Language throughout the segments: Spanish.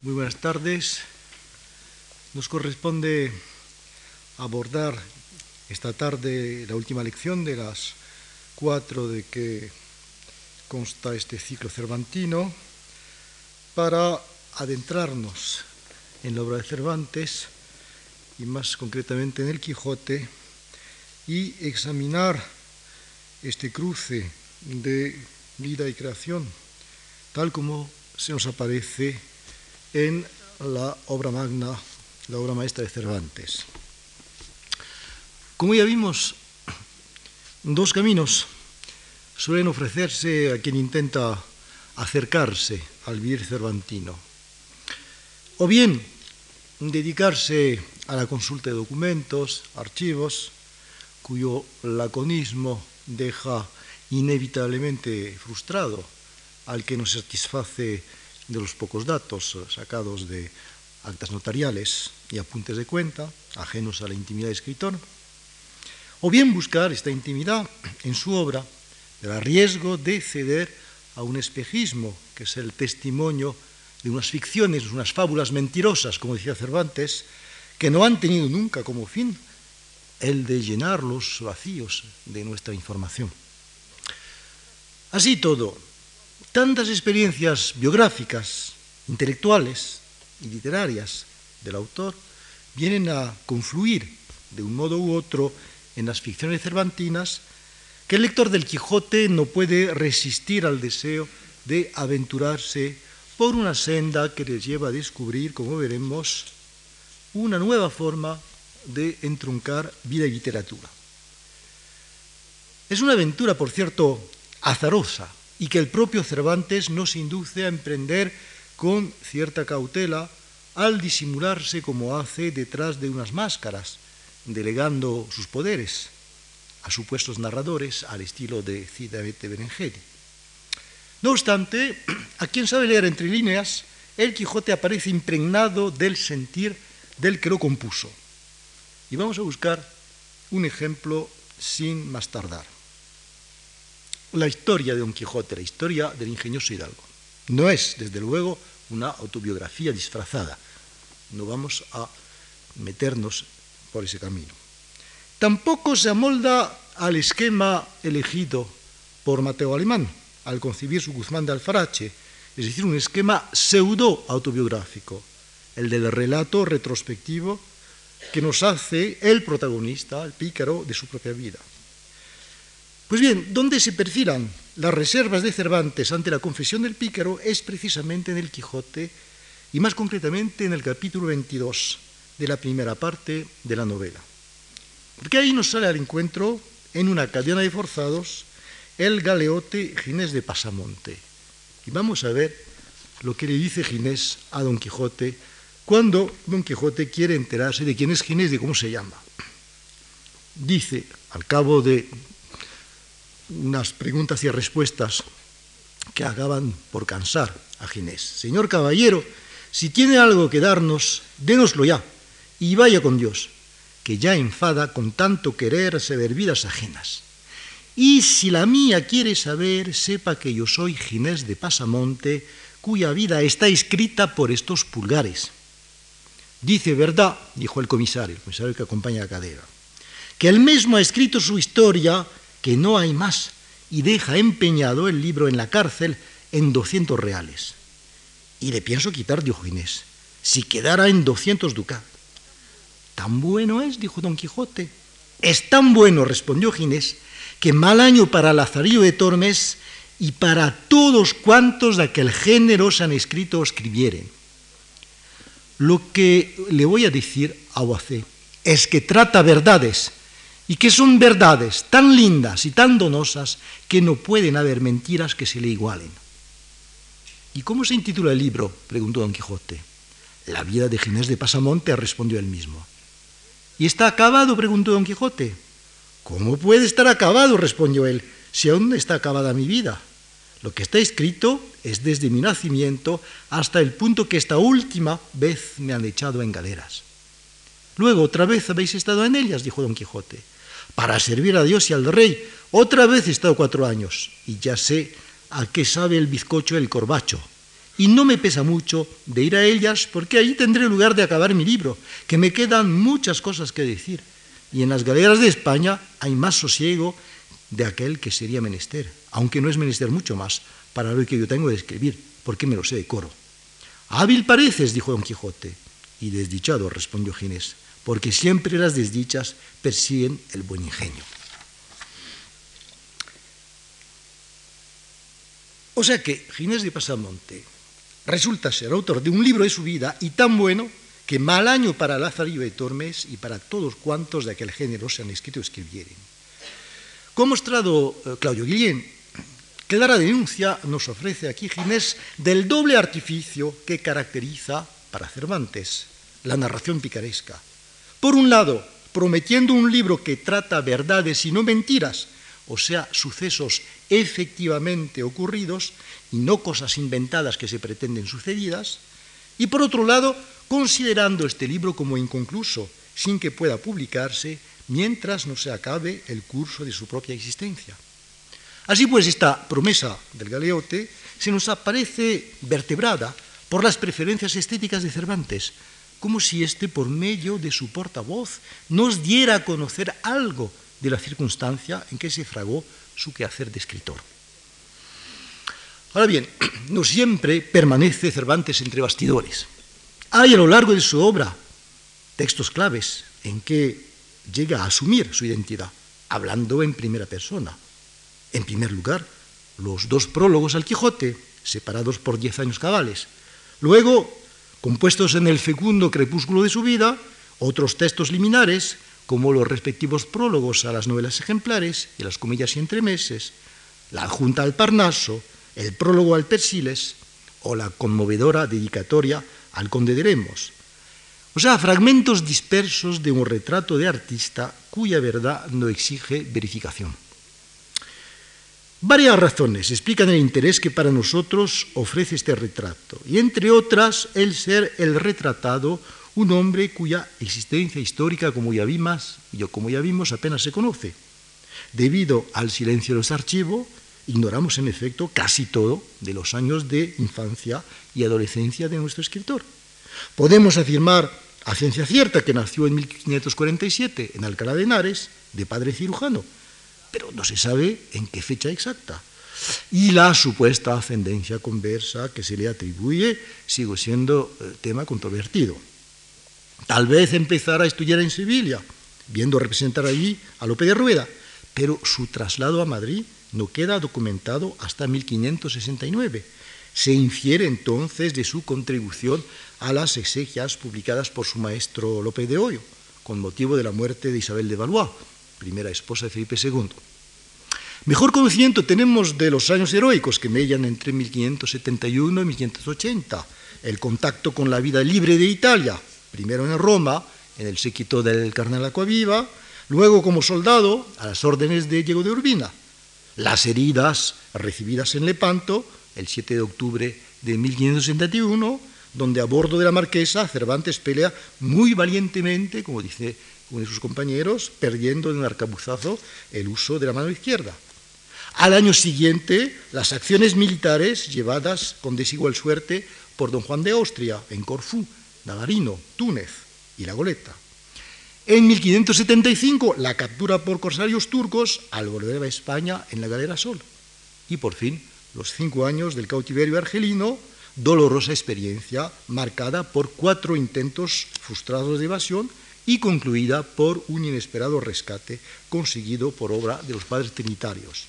Muy buenas tardes. Nos corresponde abordar esta tarde la última lección de las cuatro de que consta este ciclo cervantino para adentrarnos en la obra de Cervantes y más concretamente en el Quijote y examinar este cruce de vida y creación tal como se nos aparece en la obra magna, la obra maestra de Cervantes. Como ya vimos, dos caminos suelen ofrecerse a quien intenta acercarse al vivir cervantino. O bien dedicarse a la consulta de documentos, archivos, cuyo laconismo deja inevitablemente frustrado al que nos satisface de los pocos datos sacados de actas notariales y apuntes de cuenta, ajenos a la intimidad del escritor, o bien buscar esta intimidad en su obra, del riesgo de ceder a un espejismo, que es el testimonio de unas ficciones, unas fábulas mentirosas, como decía Cervantes, que no han tenido nunca como fin el de llenar los vacíos de nuestra información. Así todo, tantas experiencias biográficas, intelectuales y literarias del autor vienen a confluir de un modo u otro en las ficciones cervantinas que el lector del Quijote no puede resistir al deseo de aventurarse por una senda que les lleva a descubrir, como veremos, una nueva forma de entruncar vida y literatura. Es una aventura, por cierto, azarosa, y que el propio Cervantes nos induce a emprender con cierta cautela al disimularse como hace detrás de unas máscaras, delegando sus poderes a supuestos narradores al estilo de Cida Benengeli. No obstante, a quien sabe leer entre líneas, el Quijote aparece impregnado del sentir del que lo compuso. Y vamos a buscar un ejemplo sin más tardar la historia de Don Quijote, la historia del ingenioso Hidalgo. No es, desde luego, una autobiografía disfrazada. No vamos a meternos por ese camino. Tampoco se amolda al esquema elegido por Mateo Alemán al concebir su Guzmán de Alfarache, es decir, un esquema pseudo autobiográfico, el del relato retrospectivo que nos hace el protagonista, el pícaro, de su propia vida. Pues bien, donde se perfilan las reservas de Cervantes ante la confesión del pícaro es precisamente en el Quijote y más concretamente en el capítulo 22 de la primera parte de la novela. Porque ahí nos sale al encuentro, en una cadena de forzados, el galeote Ginés de Pasamonte. Y vamos a ver lo que le dice Ginés a Don Quijote cuando Don Quijote quiere enterarse de quién es Ginés, de cómo se llama. Dice, al cabo de unas preguntas y respuestas que acaban por cansar a Ginés. Señor caballero, si tiene algo que darnos, dénoslo ya, y vaya con Dios, que ya enfada con tanto querer saber vidas ajenas. Y si la mía quiere saber, sepa que yo soy Ginés de Pasamonte, cuya vida está escrita por estos pulgares. Dice verdad, dijo el comisario, el comisario que acompaña a Cadera, que él mismo ha escrito su historia que no hay más, y deja empeñado el libro en la cárcel en 200 reales. Y le pienso quitar, dijo Ginés, si quedara en 200 ducados. Tan bueno es, dijo Don Quijote. Es tan bueno, respondió Ginés, que mal año para Lazarillo de Tormes y para todos cuantos de aquel género se han escrito o escribieren. Lo que le voy a decir a Boacé es que trata verdades y que son verdades tan lindas y tan donosas que no pueden haber mentiras que se le igualen. ¿Y cómo se intitula el libro? preguntó don Quijote. La vida de Ginés de Pasamonte, respondió él mismo. ¿Y está acabado? preguntó don Quijote. ¿Cómo puede estar acabado? respondió él, si aún no está acabada mi vida. Lo que está escrito es desde mi nacimiento hasta el punto que esta última vez me han echado en galeras. Luego otra vez habéis estado en ellas, dijo don Quijote para servir a Dios y al rey. Otra vez he estado cuatro años y ya sé a qué sabe el bizcocho el corbacho. y no me pesa mucho de ir a ellas porque ahí tendré lugar de acabar mi libro, que me quedan muchas cosas que decir. Y en las galeras de España hay más sosiego de aquel que sería menester, aunque no es menester mucho más para lo que yo tengo de escribir, porque me lo sé de coro. Hábil pareces, dijo Don Quijote, y desdichado, respondió Ginés, porque siempre las desdichas persiguen el buen ingenio. O sea que Ginés de Pasamonte resulta ser autor de un libro de su vida y tan bueno que mal año para Lazarillo de Tormes y para todos cuantos de aquel género se han escrito o escribieren. Como mostrado eh, Claudio Guillén, clara denuncia nos ofrece aquí Ginés del doble artificio que caracteriza para Cervantes la narración picaresca. Por un lado, prometiendo un libro que trata verdades y no mentiras, o sea, sucesos efectivamente ocurridos y no cosas inventadas que se pretenden sucedidas, y por otro lado, considerando este libro como inconcluso, sin que pueda publicarse mientras no se acabe el curso de su propia existencia. Así pues, esta promesa del galeote se nos aparece vertebrada por las preferencias estéticas de Cervantes, como si éste, por medio de su portavoz, nos diera a conocer algo de la circunstancia en que se fragó su quehacer de escritor. Ahora bien, no siempre permanece Cervantes entre bastidores. Hay a lo largo de su obra textos claves en que llega a asumir su identidad, hablando en primera persona. En primer lugar, los dos prólogos al Quijote, separados por diez años cabales. Luego, compuestos en el fecundo crepúsculo de su vida, otros textos liminares como los respectivos prólogos a las novelas ejemplares y las comillas y entremeses, la adjunta al Parnaso, el prólogo al Persiles o la conmovedora dedicatoria al Conde de Lemos. O sea, fragmentos dispersos de un retrato de artista cuya verdad no exige verificación. Varias razones explican el interés que para nosotros ofrece este retrato, y entre otras el ser el retratado un hombre cuya existencia histórica, como ya vimos, como ya vimos apenas se conoce. Debido al silencio de los archivos, ignoramos en efecto casi todo de los años de infancia y adolescencia de nuestro escritor. Podemos afirmar a ciencia cierta que nació en 1547 en Alcalá de Henares, de padre cirujano, pero no se sabe en qué fecha exacta. Y la supuesta ascendencia conversa que se le atribuye sigue siendo eh, tema controvertido. Tal vez empezara a estudiar en Sevilla, viendo representar allí a Lope de Rueda, pero su traslado a Madrid no queda documentado hasta 1569. Se infiere entonces de su contribución a las exegias publicadas por su maestro Lope de Hoyo, con motivo de la muerte de Isabel de Valois, primera esposa de Felipe II. Mejor conocimiento tenemos de los años heroicos que mellan entre 1571 y 1580, el contacto con la vida libre de Italia, primero en Roma, en el séquito del carnal Acuaviva, luego como soldado a las órdenes de Diego de Urbina. Las heridas recibidas en Lepanto el 7 de octubre de 1561, donde a bordo de la marquesa Cervantes pelea muy valientemente, como dice uno de sus compañeros, perdiendo de un arcabuzazo el uso de la mano izquierda. Al año siguiente, las acciones militares llevadas con desigual suerte por don Juan de Austria en Corfú, Navarino, Túnez y La Goleta. En 1575, la captura por corsarios turcos al volver a España en la galera Sol. Y por fin, los cinco años del cautiverio argelino, dolorosa experiencia marcada por cuatro intentos frustrados de evasión y concluida por un inesperado rescate conseguido por obra de los padres trinitarios.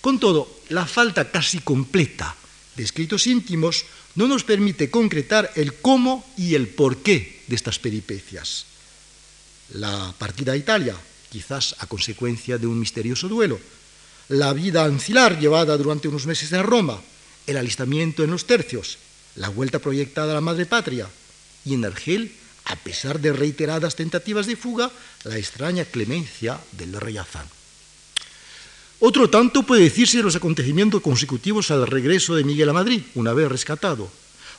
Con todo, la falta casi completa de escritos íntimos no nos permite concretar el cómo y el porqué de estas peripecias. La partida a Italia, quizás a consecuencia de un misterioso duelo, la vida ancilar llevada durante unos meses en Roma, el alistamiento en los tercios, la vuelta proyectada a la madre patria y en Argel, a pesar de reiteradas tentativas de fuga, la extraña clemencia del rey Azán. Otro tanto puede decirse de los acontecimientos consecutivos al regreso de Miguel a Madrid, una vez rescatado.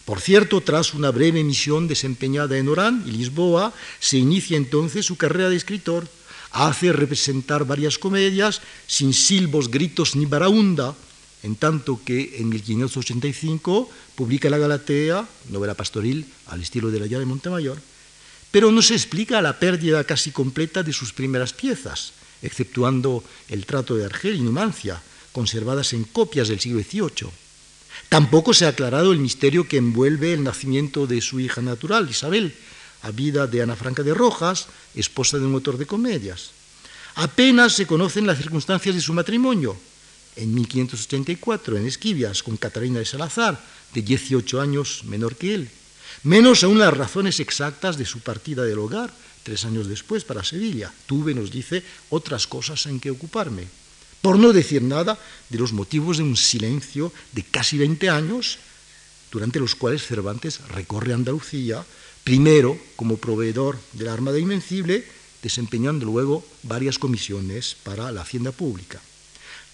Por cierto, tras una breve misión desempeñada en Orán y Lisboa, se inicia entonces su carrera de escritor. Hace representar varias comedias sin silbos, gritos ni baraunda, en tanto que en 1585 publica La Galatea, novela pastoril al estilo de la llave de Montemayor, pero no se explica la pérdida casi completa de sus primeras piezas, exceptuando el trato de Argel y Numancia, conservadas en copias del siglo XVIII. Tampoco se ha aclarado el misterio que envuelve el nacimiento de su hija natural, Isabel, a vida de Ana Franca de Rojas, esposa de un autor de comedias. Apenas se conocen las circunstancias de su matrimonio. En 1584, en Esquivias, con Catalina de Salazar, de 18 años menor que él. Menos aún las razones exactas de su partida del hogar, tres años después, para Sevilla. Tuve, nos dice, otras cosas en que ocuparme. Por no decir nada de los motivos de un silencio de casi 20 años, durante los cuales Cervantes recorre Andalucía, primero como proveedor de la Armada Invencible, desempeñando luego varias comisiones para la hacienda pública.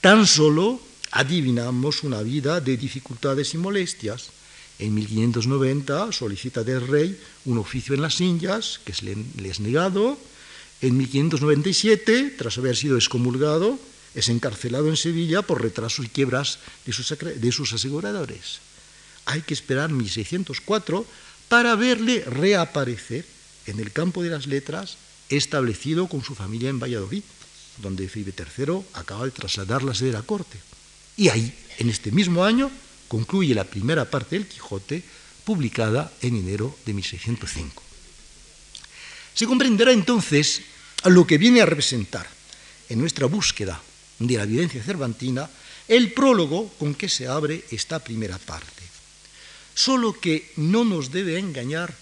Tan solo adivinamos una vida de dificultades y molestias. En 1590 solicita del rey un oficio en las Indias, que le es negado. En 1597, tras haber sido excomulgado, es encarcelado en Sevilla por retrasos y quiebras de sus, de sus aseguradores. Hay que esperar 1604 para verle reaparecer en el campo de las letras establecido con su familia en Valladolid, donde Felipe III acaba de trasladar la sede de la corte. Y ahí, en este mismo año, concluye la primera parte del Quijote, publicada en enero de 1605. Se comprenderá entonces lo que viene a representar en nuestra búsqueda de la evidencia cervantina el prólogo con que se abre esta primera parte. Solo que no nos debe engañar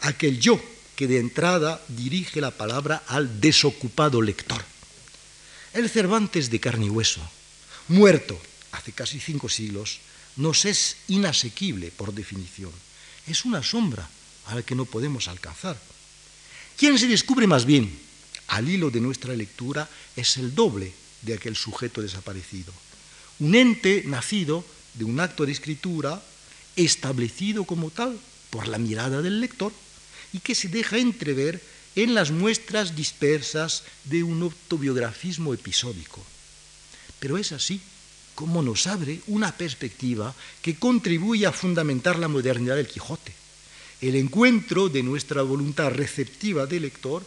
aquel yo que de entrada dirige la palabra al desocupado lector. El Cervantes de carne y hueso, muerto hace casi cinco siglos, nos es inasequible por definición. Es una sombra a la que no podemos alcanzar. Quien se descubre más bien al hilo de nuestra lectura es el doble de aquel sujeto desaparecido. Un ente nacido de un acto de escritura establecido como tal por la mirada del lector y que se deja entrever en las muestras dispersas de un autobiografismo episódico. Pero es así como nos abre una perspectiva que contribuye a fundamentar la modernidad del Quijote, el encuentro de nuestra voluntad receptiva del lector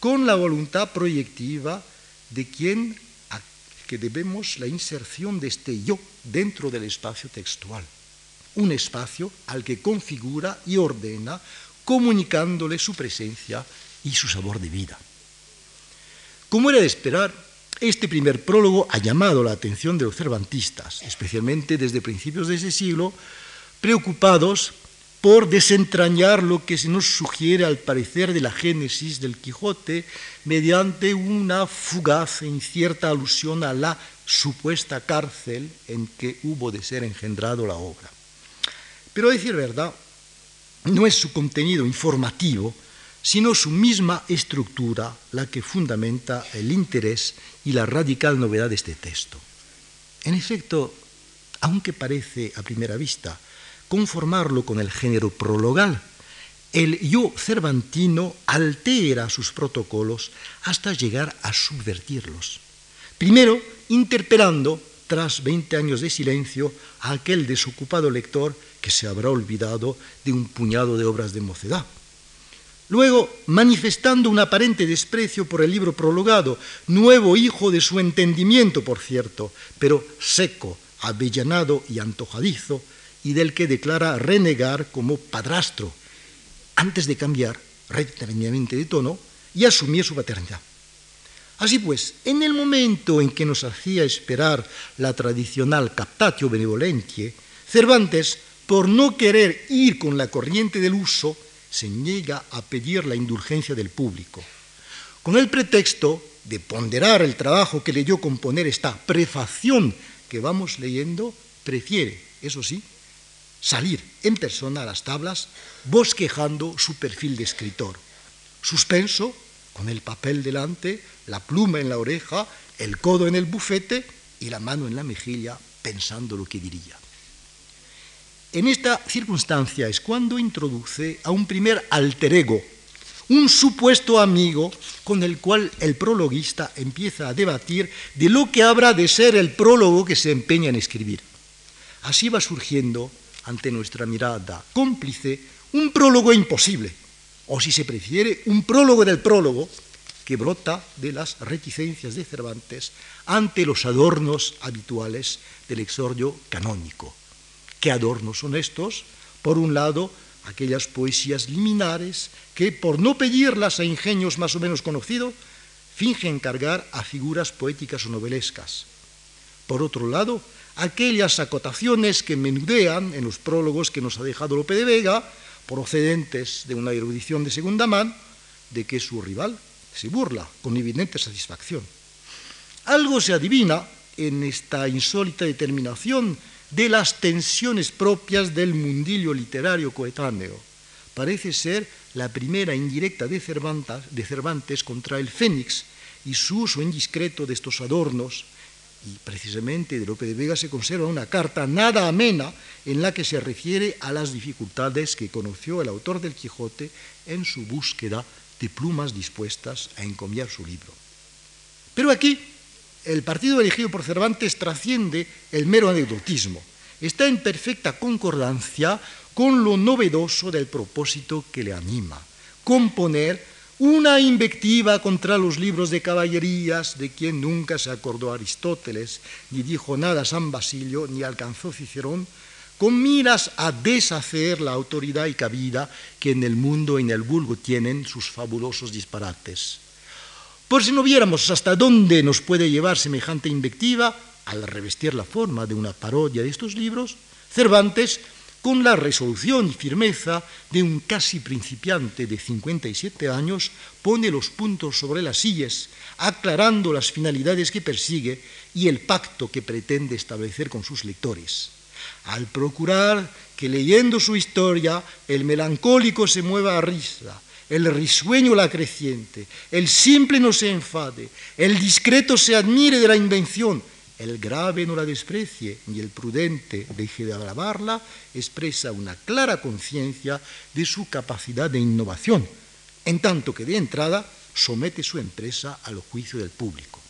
con la voluntad proyectiva de quien a que debemos la inserción de este yo dentro del espacio textual, un espacio al que configura y ordena comunicándole su presencia y su sabor de vida. Como era de esperar, este primer prólogo ha llamado la atención de los cervantistas, especialmente desde principios de ese siglo, preocupados por desentrañar lo que se nos sugiere al parecer de la génesis del Quijote mediante una fugaz e incierta alusión a la supuesta cárcel en que hubo de ser engendrado la obra. Pero a decir verdad, no es su contenido informativo, sino su misma estructura la que fundamenta el interés y la radical novedad de este texto. En efecto, aunque parece a primera vista conformarlo con el género prologal, el yo cervantino altera sus protocolos hasta llegar a subvertirlos. Primero, interpelando, tras 20 años de silencio, a aquel desocupado lector que se habrá olvidado de un puñado de obras de mocedad. Luego, manifestando un aparente desprecio por el libro prologado, nuevo hijo de su entendimiento, por cierto, pero seco, avellanado y antojadizo, y del que declara renegar como padrastro, antes de cambiar reiteradamente de tono y asumir su paternidad. Así pues, en el momento en que nos hacía esperar la tradicional captatio benevolentie, Cervantes por no querer ir con la corriente del uso, se niega a pedir la indulgencia del público. Con el pretexto de ponderar el trabajo que leyó componer esta prefación que vamos leyendo, prefiere, eso sí, salir en persona a las tablas bosquejando su perfil de escritor. Suspenso, con el papel delante, la pluma en la oreja, el codo en el bufete y la mano en la mejilla, pensando lo que diría. En esta circunstancia es cuando introduce a un primer alter ego, un supuesto amigo con el cual el prologuista empieza a debatir de lo que habrá de ser el prólogo que se empeña en escribir. Así va surgiendo ante nuestra mirada cómplice un prólogo imposible, o si se prefiere, un prólogo del prólogo que brota de las reticencias de Cervantes ante los adornos habituales del exordio canónico. ¿Qué adornos son estos? Por un lado, aquellas poesías liminares que, por no pedirlas a ingenios más o menos conocidos, fingen cargar a figuras poéticas o novelescas. Por otro lado, aquellas acotaciones que menudean en los prólogos que nos ha dejado Lope de Vega, procedentes de una erudición de segunda mano, de que su rival se burla con evidente satisfacción. Algo se adivina en esta insólita determinación de las tensiones propias del mundillo literario coetáneo. Parece ser la primera indirecta de Cervantes, contra el Fénix y su uso indiscreto de estos adornos. Y precisamente de Lope de Vega se conserva una carta nada amena en la que se refiere a las dificultades que conoció el autor del Quijote en su búsqueda de plumas dispuestas a encomiar su libro. Pero aquí el partido elegido por Cervantes trasciende el mero anecdotismo. Está en perfecta concordancia con lo novedoso del propósito que le anima, componer una invectiva contra los libros de caballerías de quien nunca se acordó Aristóteles, ni dijo nada San Basilio, ni alcanzó Cicerón, con miras a deshacer la autoridad y cabida que en el mundo y en el vulgo tienen sus fabulosos disparates. Por si no viéramos hasta dónde nos puede llevar semejante invectiva, al revestir la forma de una parodia de estos libros, Cervantes, con la resolución y firmeza de un casi principiante de 57 años, pone los puntos sobre las sillas, aclarando las finalidades que persigue y el pacto que pretende establecer con sus lectores. Al procurar que leyendo su historia el melancólico se mueva a risa, el risueño la creciente, el simple no se enfade, el discreto se admire de la invención, el grave no la desprecie, ni el prudente deje de alabarla, expresa una clara conciencia de su capacidad de innovación, en tanto que de entrada somete su empresa al juicio del público.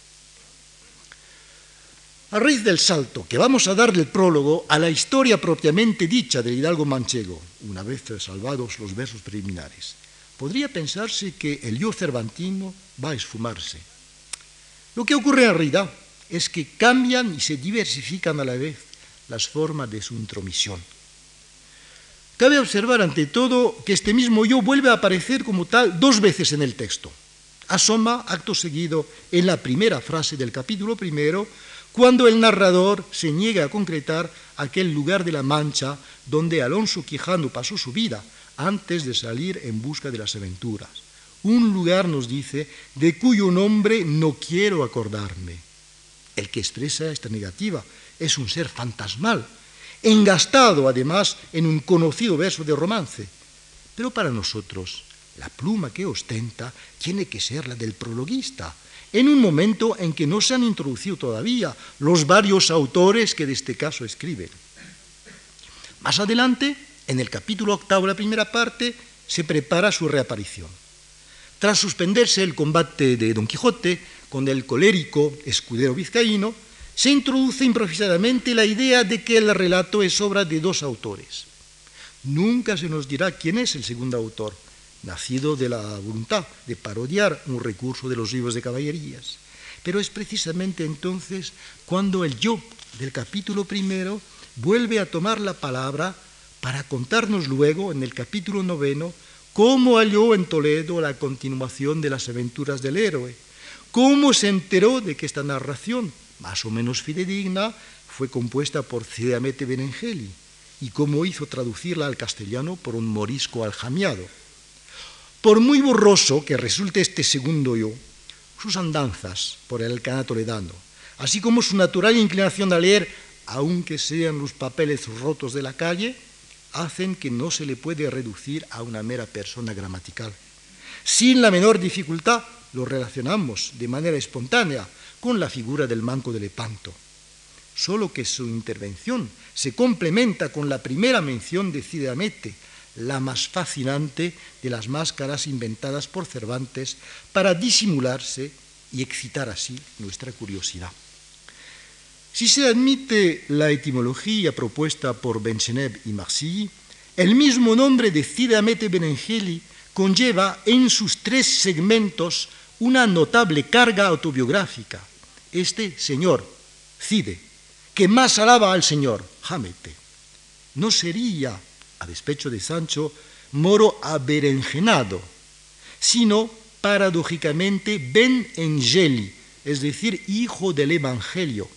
A raíz del salto que vamos a dar del prólogo a la historia propiamente dicha del hidalgo manchego, una vez salvados los versos preliminares, podría pensarse que el yo cervantino va a esfumarse. Lo que ocurre en realidad es que cambian y se diversifican a la vez las formas de su intromisión. Cabe observar ante todo que este mismo yo vuelve a aparecer como tal dos veces en el texto. Asoma acto seguido en la primera frase del capítulo primero, cuando el narrador se niega a concretar aquel lugar de la Mancha donde Alonso Quijano pasó su vida, antes de salir en busca de las aventuras. Un lugar, nos dice, de cuyo nombre no quiero acordarme. El que expresa esta negativa es un ser fantasmal, engastado además en un conocido verso de romance. Pero para nosotros, la pluma que ostenta tiene que ser la del prologuista, en un momento en que no se han introducido todavía los varios autores que de este caso escriben. Más adelante, en el capítulo octavo, la primera parte, se prepara su reaparición. Tras suspenderse el combate de Don Quijote con el colérico escudero vizcaíno, se introduce improvisadamente la idea de que el relato es obra de dos autores. Nunca se nos dirá quién es el segundo autor, nacido de la voluntad de parodiar un recurso de los libros de caballerías. Pero es precisamente entonces cuando el yo del capítulo primero vuelve a tomar la palabra para contarnos luego, en el capítulo noveno, cómo halló en Toledo la continuación de las aventuras del héroe, cómo se enteró de que esta narración, más o menos fidedigna, fue compuesta por Cidamete Benengeli, y cómo hizo traducirla al castellano por un morisco aljamiado. Por muy borroso que resulte este segundo yo, sus andanzas por el Alcalá toledano, así como su natural inclinación a leer, aunque sean los papeles rotos de la calle, hacen que no se le puede reducir a una mera persona gramatical. Sin la menor dificultad lo relacionamos de manera espontánea con la figura del manco de Lepanto. Solo que su intervención se complementa con la primera mención de Cidamete, la más fascinante de las máscaras inventadas por Cervantes para disimularse y excitar así nuestra curiosidad. Si se admite la etimología propuesta por Benchenev y Marcilly, el mismo nombre de Cide Amete Benengeli conlleva en sus tres segmentos una notable carga autobiográfica. Este señor, Cide, que más alaba al señor, Hamete, no sería, a despecho de Sancho, moro aberenjenado, sino paradójicamente Ben Engeli, es decir, hijo del Evangelio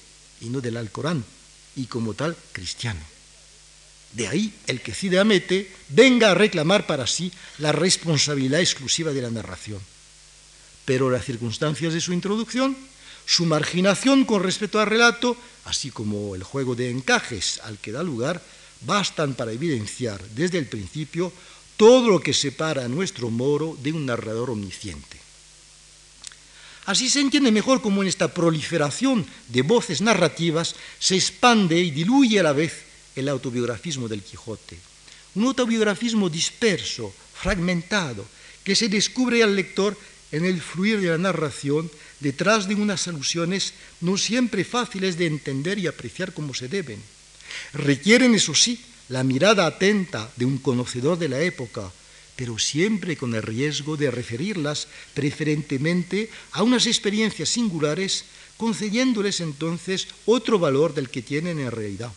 y no del Alcorán, y como tal cristiano. De ahí el que Cide Amete venga a reclamar para sí la responsabilidad exclusiva de la narración. Pero las circunstancias de su introducción, su marginación con respecto al relato, así como el juego de encajes al que da lugar, bastan para evidenciar desde el principio todo lo que separa a nuestro moro de un narrador omnisciente. Así se entiende mejor cómo en esta proliferación de voces narrativas se expande y diluye a la vez el autobiografismo del Quijote. Un autobiografismo disperso, fragmentado, que se descubre al lector en el fluir de la narración detrás de unas alusiones no siempre fáciles de entender y apreciar como se deben. Requieren, eso sí, la mirada atenta de un conocedor de la época, pero siempre con el riesgo de referirlas preferentemente a unas experiencias singulares, concediéndoles entonces otro valor del que tienen en realidad.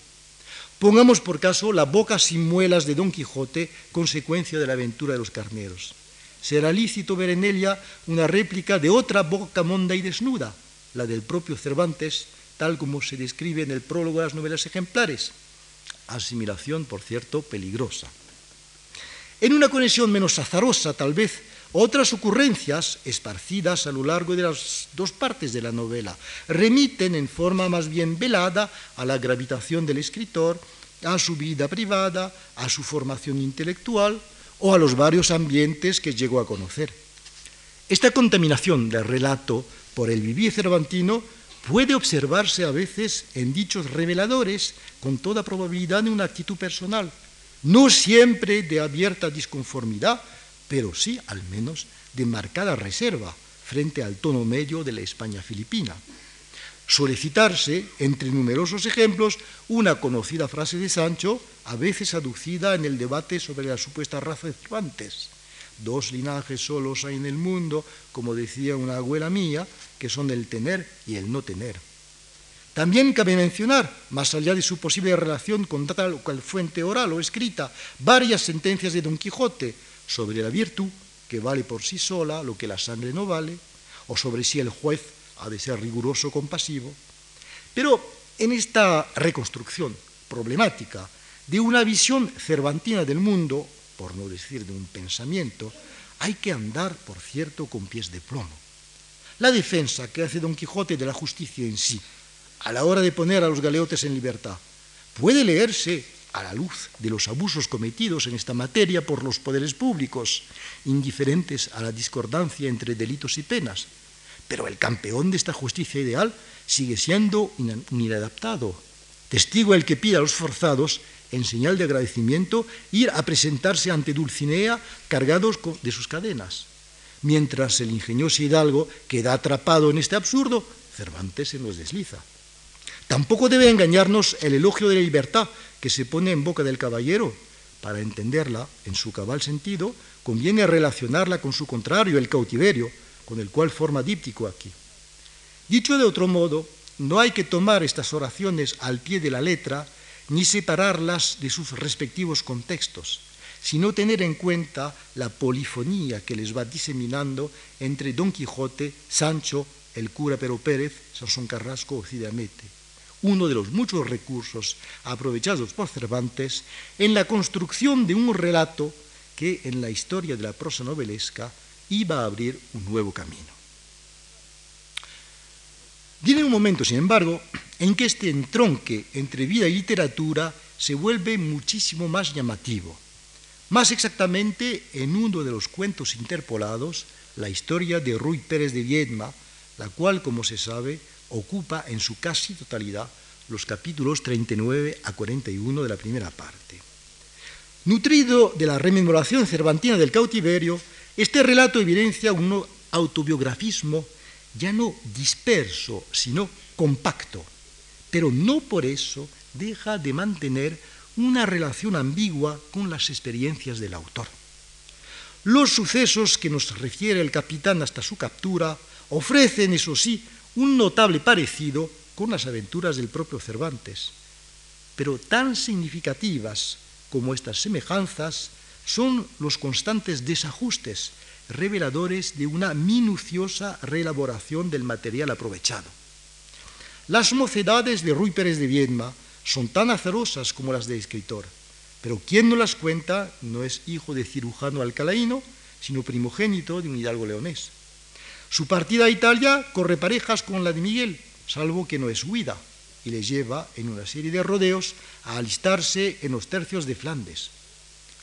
Pongamos por caso la boca sin muelas de Don Quijote, consecuencia de la aventura de los carneros. Será lícito ver en ella una réplica de otra boca monda y desnuda, la del propio Cervantes, tal como se describe en el prólogo de las novelas ejemplares. Asimilación, por cierto, peligrosa. En una conexión menos azarosa, tal vez, otras ocurrencias, esparcidas a lo largo de las dos partes de la novela, remiten en forma más bien velada a la gravitación del escritor, a su vida privada, a su formación intelectual o a los varios ambientes que llegó a conocer. Esta contaminación del relato por el vivir cervantino puede observarse a veces en dichos reveladores con toda probabilidad de una actitud personal, no siempre de abierta disconformidad, pero sí al menos de marcada reserva frente al tono medio de la España filipina. Suele citarse, entre numerosos ejemplos, una conocida frase de Sancho, a veces aducida en el debate sobre la supuesta raza de Cervantes. Dos linajes solos hay en el mundo, como decía una abuela mía, que son el tener y el no tener. También cabe mencionar, más allá de su posible relación con tal cual fuente oral o escrita, varias sentencias de Don Quijote sobre la virtud, que vale por sí sola lo que la sangre no vale, o sobre si el juez ha de ser riguroso compasivo. Pero en esta reconstrucción problemática de una visión cervantina del mundo, por no decir de un pensamiento, hay que andar, por cierto, con pies de plomo. La defensa que hace Don Quijote de la justicia en sí, a la hora de poner a los galeotes en libertad, puede leerse a la luz de los abusos cometidos en esta materia por los poderes públicos, indiferentes a la discordancia entre delitos y penas. Pero el campeón de esta justicia ideal sigue siendo inadaptado. Testigo el que pide a los forzados, en señal de agradecimiento, ir a presentarse ante Dulcinea cargados de sus cadenas. Mientras el ingenioso Hidalgo queda atrapado en este absurdo, Cervantes se nos desliza. Tampoco debe engañarnos el elogio de la libertad que se pone en boca del caballero. Para entenderla en su cabal sentido, conviene relacionarla con su contrario, el cautiverio, con el cual forma díptico aquí. Dicho de otro modo, no hay que tomar estas oraciones al pie de la letra ni separarlas de sus respectivos contextos, sino tener en cuenta la polifonía que les va diseminando entre Don Quijote, Sancho, el cura Pero Pérez, Sansón Carrasco o Cidamete uno de los muchos recursos aprovechados por Cervantes en la construcción de un relato que en la historia de la prosa novelesca iba a abrir un nuevo camino. Viene un momento, sin embargo, en que este entronque entre vida y literatura se vuelve muchísimo más llamativo. Más exactamente en uno de los cuentos interpolados, la historia de Ruy Pérez de Viedma, la cual, como se sabe, ocupa en su casi totalidad los capítulos 39 a 41 de la primera parte. Nutrido de la rememoración cervantina del cautiverio, este relato evidencia un autobiografismo ya no disperso, sino compacto, pero no por eso deja de mantener una relación ambigua con las experiencias del autor. Los sucesos que nos refiere el capitán hasta su captura ofrecen, eso sí, un notable parecido con las aventuras del propio Cervantes, pero tan significativas como estas semejanzas son los constantes desajustes reveladores de una minuciosa reelaboración del material aprovechado. Las mocedades de Ruy Pérez de Viedma son tan azarosas como las de escritor, pero quien no las cuenta no es hijo de cirujano alcalaíno, sino primogénito de un hidalgo leonés. Su partida a Italia corre parejas con la de Miguel, salvo que no es huida, y le lleva en una serie de rodeos a alistarse en los tercios de Flandes.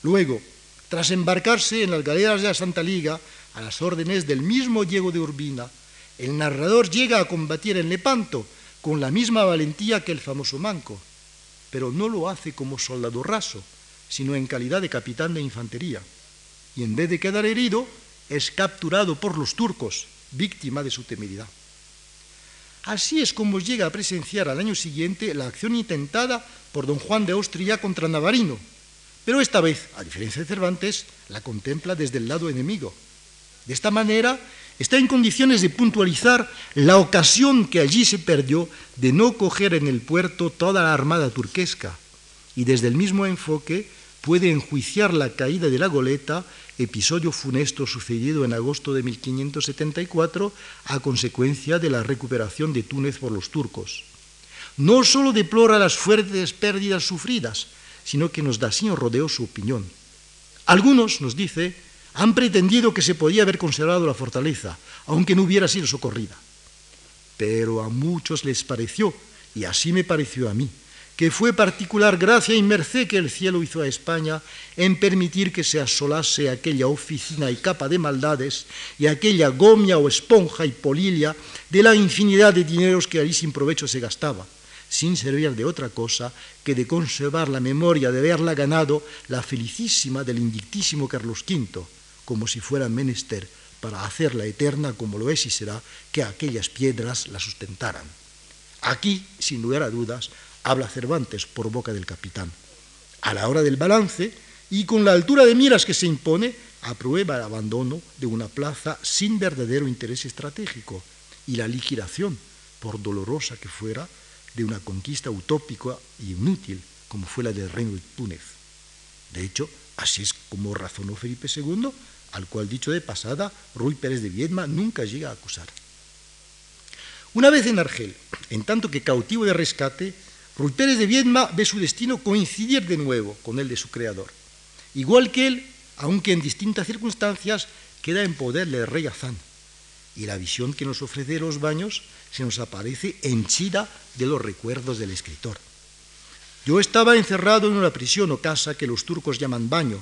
Luego, tras embarcarse en las galeras de la Santa Liga, a las órdenes del mismo Diego de Urbina, el narrador llega a combatir en Lepanto con la misma valentía que el famoso Manco, pero no lo hace como soldado raso, sino en calidad de capitán de infantería. Y en vez de quedar herido, es capturado por los turcos, víctima de su temeridad. Así es como llega a presenciar al año siguiente la acción intentada por don Juan de Austria contra Navarino, pero esta vez, a diferencia de Cervantes, la contempla desde el lado enemigo. De esta manera, está en condiciones de puntualizar la ocasión que allí se perdió de no coger en el puerto toda la armada turquesca, y desde el mismo enfoque puede enjuiciar la caída de la goleta, episodio funesto sucedido en agosto de 1574 a consecuencia de la recuperación de Túnez por los turcos. No solo deplora las fuertes pérdidas sufridas, sino que nos da sin rodeo su opinión. Algunos, nos dice, han pretendido que se podía haber conservado la fortaleza, aunque no hubiera sido socorrida. Pero a muchos les pareció, y así me pareció a mí, que fue particular gracia y merced que el cielo hizo a España en permitir que se asolase aquella oficina y capa de maldades y aquella gomia o esponja y polilla de la infinidad de dineros que allí sin provecho se gastaba sin servir de otra cosa que de conservar la memoria de haberla ganado la felicísima del indictísimo Carlos V, como si fuera menester para hacerla eterna como lo es y será que aquellas piedras la sustentaran. Aquí, sin lugar a dudas, habla Cervantes por boca del capitán. A la hora del balance, y con la altura de miras que se impone, aprueba el abandono de una plaza sin verdadero interés estratégico y la liquidación, por dolorosa que fuera, de una conquista utópica y inútil como fue la del reino de Túnez. De hecho, así es como razonó Felipe II, al cual dicho de pasada, Ruy Pérez de Viedma nunca llega a acusar. Una vez en Argel, en tanto que cautivo de rescate, Ruy de Viedma ve su destino coincidir de nuevo con el de su creador. Igual que él, aunque en distintas circunstancias, queda en poder del rey Azán. Y la visión que nos ofrece los baños se nos aparece henchida de los recuerdos del escritor. Yo estaba encerrado en una prisión o casa que los turcos llaman baño,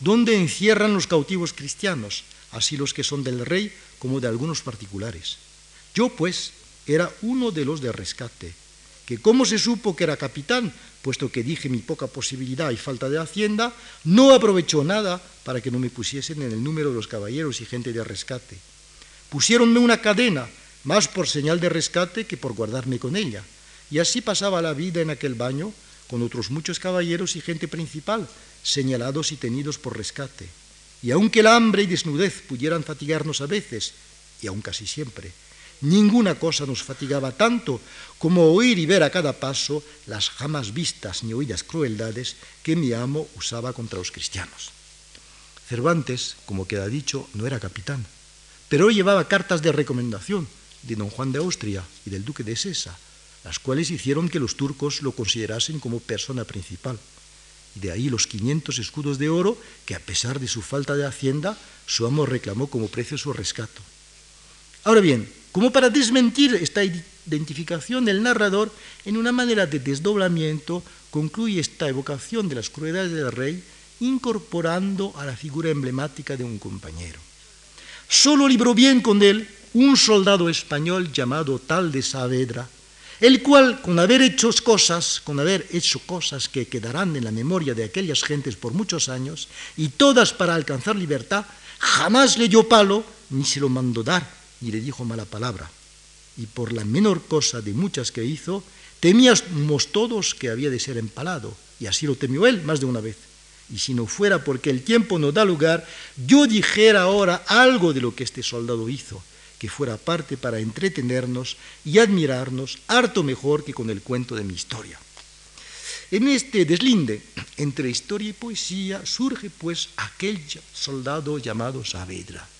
donde encierran los cautivos cristianos, así los que son del rey como de algunos particulares. Yo, pues, era uno de los de rescate, que como se supo que era capitán, puesto que dije mi poca posibilidad y falta de hacienda, no aprovechó nada para que no me pusiesen en el número de los caballeros y gente de rescate. Pusiéronme una cadena más por señal de rescate que por guardarme con ella. Y así pasaba la vida en aquel baño con otros muchos caballeros y gente principal, señalados y tenidos por rescate. Y aunque el hambre y desnudez pudieran fatigarnos a veces, y aun casi siempre, ninguna cosa nos fatigaba tanto como oír y ver a cada paso las jamás vistas ni oídas crueldades que mi amo usaba contra los cristianos. Cervantes, como queda dicho, no era capitán, pero llevaba cartas de recomendación de don Juan de Austria y del duque de Sesa, las cuales hicieron que los turcos lo considerasen como persona principal. Y de ahí los 500 escudos de oro que a pesar de su falta de hacienda, su amo reclamó como precio su rescato. Ahora bien, como para desmentir esta identificación del narrador, en una manera de desdoblamiento concluye esta evocación de las crueldades del rey incorporando a la figura emblemática de un compañero. Solo libró bien con él un soldado español llamado tal de Saavedra, el cual, con haber hecho cosas, con haber hecho cosas que quedarán en la memoria de aquellas gentes por muchos años, y todas para alcanzar libertad, jamás le dio palo, ni se lo mandó dar, ni le dijo mala palabra. Y por la menor cosa de muchas que hizo, temíamos todos que había de ser empalado, y así lo temió él más de una vez. Y si no fuera porque el tiempo no da lugar, yo dijera ahora algo de lo que este soldado hizo, que fuera parte para entretenernos y admirarnos harto mejor que con el cuento de mi historia. En este deslinde entre historia y poesía surge pues aquel soldado llamado Saavedra.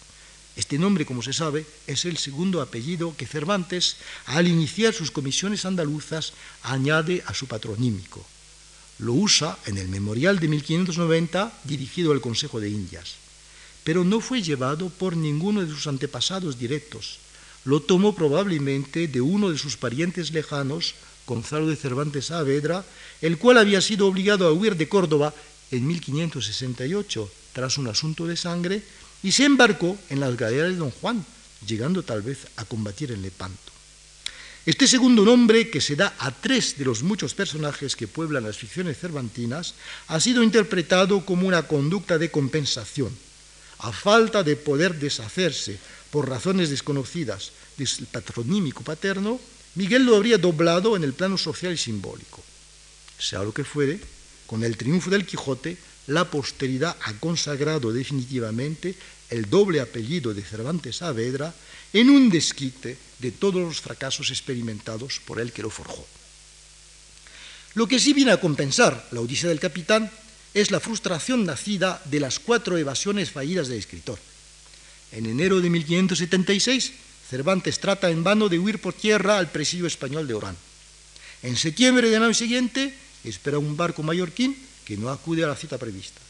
Este nombre, como se sabe, es el segundo apellido que Cervantes, al iniciar sus comisiones andaluzas, añade a su patronímico lo usa en el memorial de 1590 dirigido al Consejo de Indias, pero no fue llevado por ninguno de sus antepasados directos. Lo tomó probablemente de uno de sus parientes lejanos, Gonzalo de Cervantes Saavedra, el cual había sido obligado a huir de Córdoba en 1568 tras un asunto de sangre y se embarcó en las galeras de Don Juan, llegando tal vez a combatir en Lepanto. Este segundo nombre, que se da a tres de los muchos personajes que pueblan las ficciones cervantinas, ha sido interpretado como una conducta de compensación. A falta de poder deshacerse por razones desconocidas del patronímico paterno, Miguel lo habría doblado en el plano social y simbólico. Sea lo que fuere, con el triunfo del Quijote, la posteridad ha consagrado definitivamente el doble apellido de Cervantes Saavedra en un desquite de todos los fracasos experimentados por él que lo forjó. Lo que sí viene a compensar la Odisea del Capitán es la frustración nacida de las cuatro evasiones fallidas del escritor. En enero de 1576, Cervantes trata en vano de huir por tierra al presidio español de Orán. En septiembre del año siguiente, espera un barco mallorquín que no acude a la cita prevista.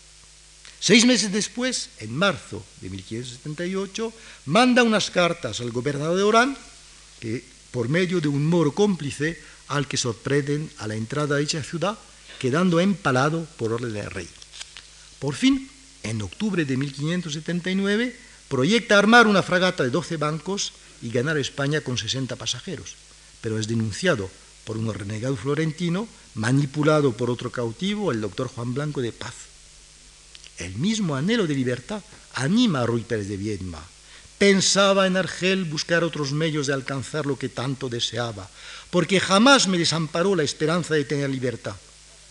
Seis meses después, en marzo de 1578, manda unas cartas al gobernador de Orán, que por medio de un moro cómplice al que sorprenden a la entrada de dicha ciudad, quedando empalado por orden del rey. Por fin, en octubre de 1579, proyecta armar una fragata de 12 bancos y ganar España con 60 pasajeros, pero es denunciado por un renegado florentino, manipulado por otro cautivo, el doctor Juan Blanco de Paz. El mismo anhelo de libertad anima a Ruy Pérez de Viedma. Pensaba en Argel buscar otros medios de alcanzar lo que tanto deseaba, porque jamás me desamparó la esperanza de tener libertad.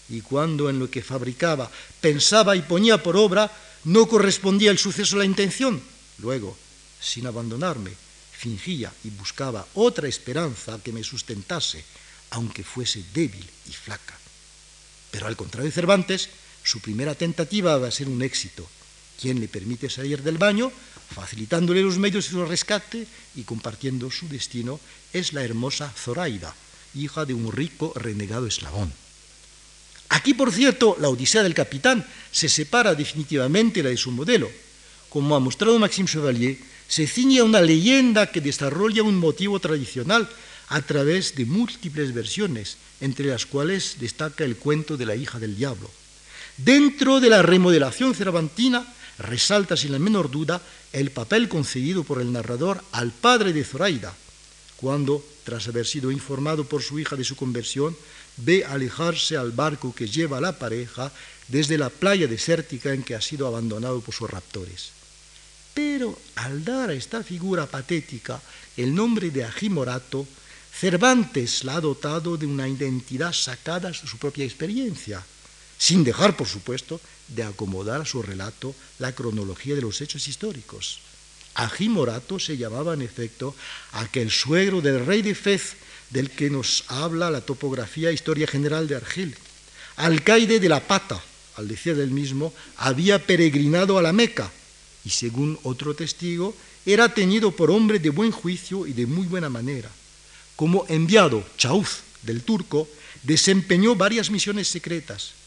Y cuando en lo que fabricaba pensaba y ponía por obra, no correspondía el suceso a la intención. Luego, sin abandonarme, fingía y buscaba otra esperanza que me sustentase, aunque fuese débil y flaca. Pero al contrario de Cervantes, su primera tentativa va a ser un éxito. Quien le permite salir del baño, facilitándole los medios de su rescate y compartiendo su destino, es la hermosa Zoraida, hija de un rico renegado eslabón. Aquí, por cierto, la Odisea del Capitán se separa definitivamente la de su modelo. Como ha mostrado Maxime Chevalier, se ciñe a una leyenda que desarrolla un motivo tradicional a través de múltiples versiones, entre las cuales destaca el cuento de la hija del diablo. Dentro de la remodelación cervantina resalta sin la menor duda el papel concedido por el narrador al padre de Zoraida, cuando, tras haber sido informado por su hija de su conversión, ve alejarse al barco que lleva a la pareja desde la playa desértica en que ha sido abandonado por sus raptores. Pero al dar a esta figura patética el nombre de Agimorato, Cervantes la ha dotado de una identidad sacada de su propia experiencia sin dejar, por supuesto, de acomodar a su relato la cronología de los hechos históricos. Agimorato se llamaba, en efecto, aquel suegro del rey de Fez del que nos habla la topografía e historia general de Argel. Alcaide de la Pata, al decir del mismo, había peregrinado a la Meca y, según otro testigo, era tenido por hombre de buen juicio y de muy buena manera. Como enviado Chauz del turco, desempeñó varias misiones secretas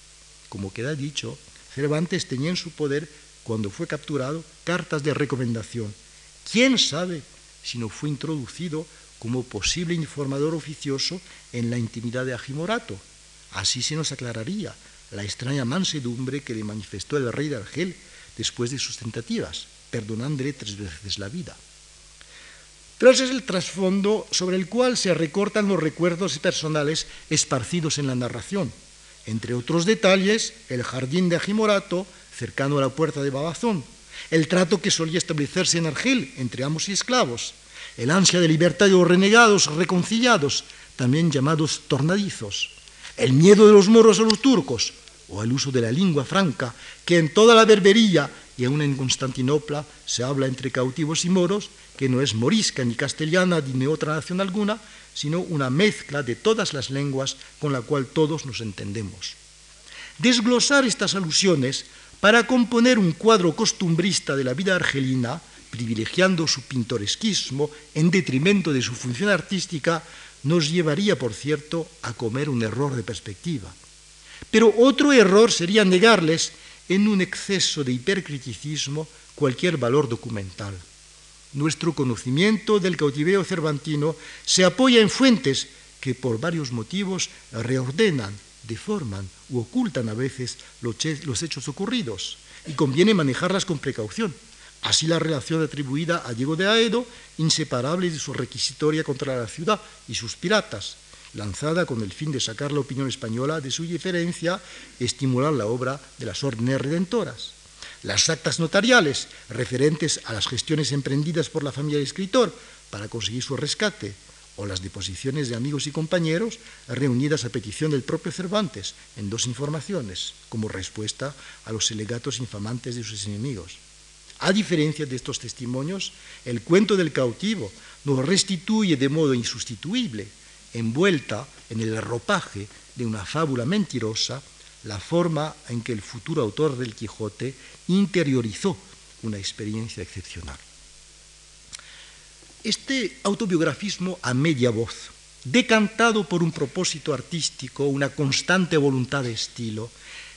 como queda dicho, Cervantes tenía en su poder, cuando fue capturado, cartas de recomendación. ¿Quién sabe si no fue introducido como posible informador oficioso en la intimidad de Agimorato? Así se nos aclararía la extraña mansedumbre que le manifestó el rey de Argel después de sus tentativas, perdonándole tres veces la vida. Tras es el trasfondo sobre el cual se recortan los recuerdos personales esparcidos en la narración. Entre otros detalles, el jardín de Ajimorato, cercano a la puerta de Babazón, el trato que solía establecerse en Argel entre amos y esclavos, el ansia de libertad de los renegados reconciliados, también llamados tornadizos, el miedo de los moros a los turcos, o el uso de la lengua franca, que en toda la berbería y aún en Constantinopla se habla entre cautivos y moros, que no es morisca ni castellana ni otra nación alguna, sino una mezcla de todas las lenguas con la cual todos nos entendemos. Desglosar estas alusiones para componer un cuadro costumbrista de la vida argelina, privilegiando su pintoresquismo en detrimento de su función artística, nos llevaría, por cierto, a comer un error de perspectiva. Pero otro error sería negarles, en un exceso de hipercriticismo, cualquier valor documental. Nuestro conocimiento del cautiverio cervantino se apoya en fuentes que por varios motivos reordenan, deforman u ocultan a veces los hechos ocurridos y conviene manejarlas con precaución. Así la relación atribuida a Diego de Aedo, inseparable de su requisitoria contra la ciudad y sus piratas, lanzada con el fin de sacar la opinión española de su diferencia estimular la obra de las órdenes redentoras. Las actas notariales referentes a las gestiones emprendidas por la familia del escritor para conseguir su rescate, o las deposiciones de amigos y compañeros reunidas a petición del propio Cervantes en dos informaciones, como respuesta a los alegatos infamantes de sus enemigos. A diferencia de estos testimonios, el cuento del cautivo nos restituye de modo insustituible, envuelta en el ropaje de una fábula mentirosa, la forma en que el futuro autor del Quijote interiorizó una experiencia excepcional. Este autobiografismo a media voz, decantado por un propósito artístico, una constante voluntad de estilo,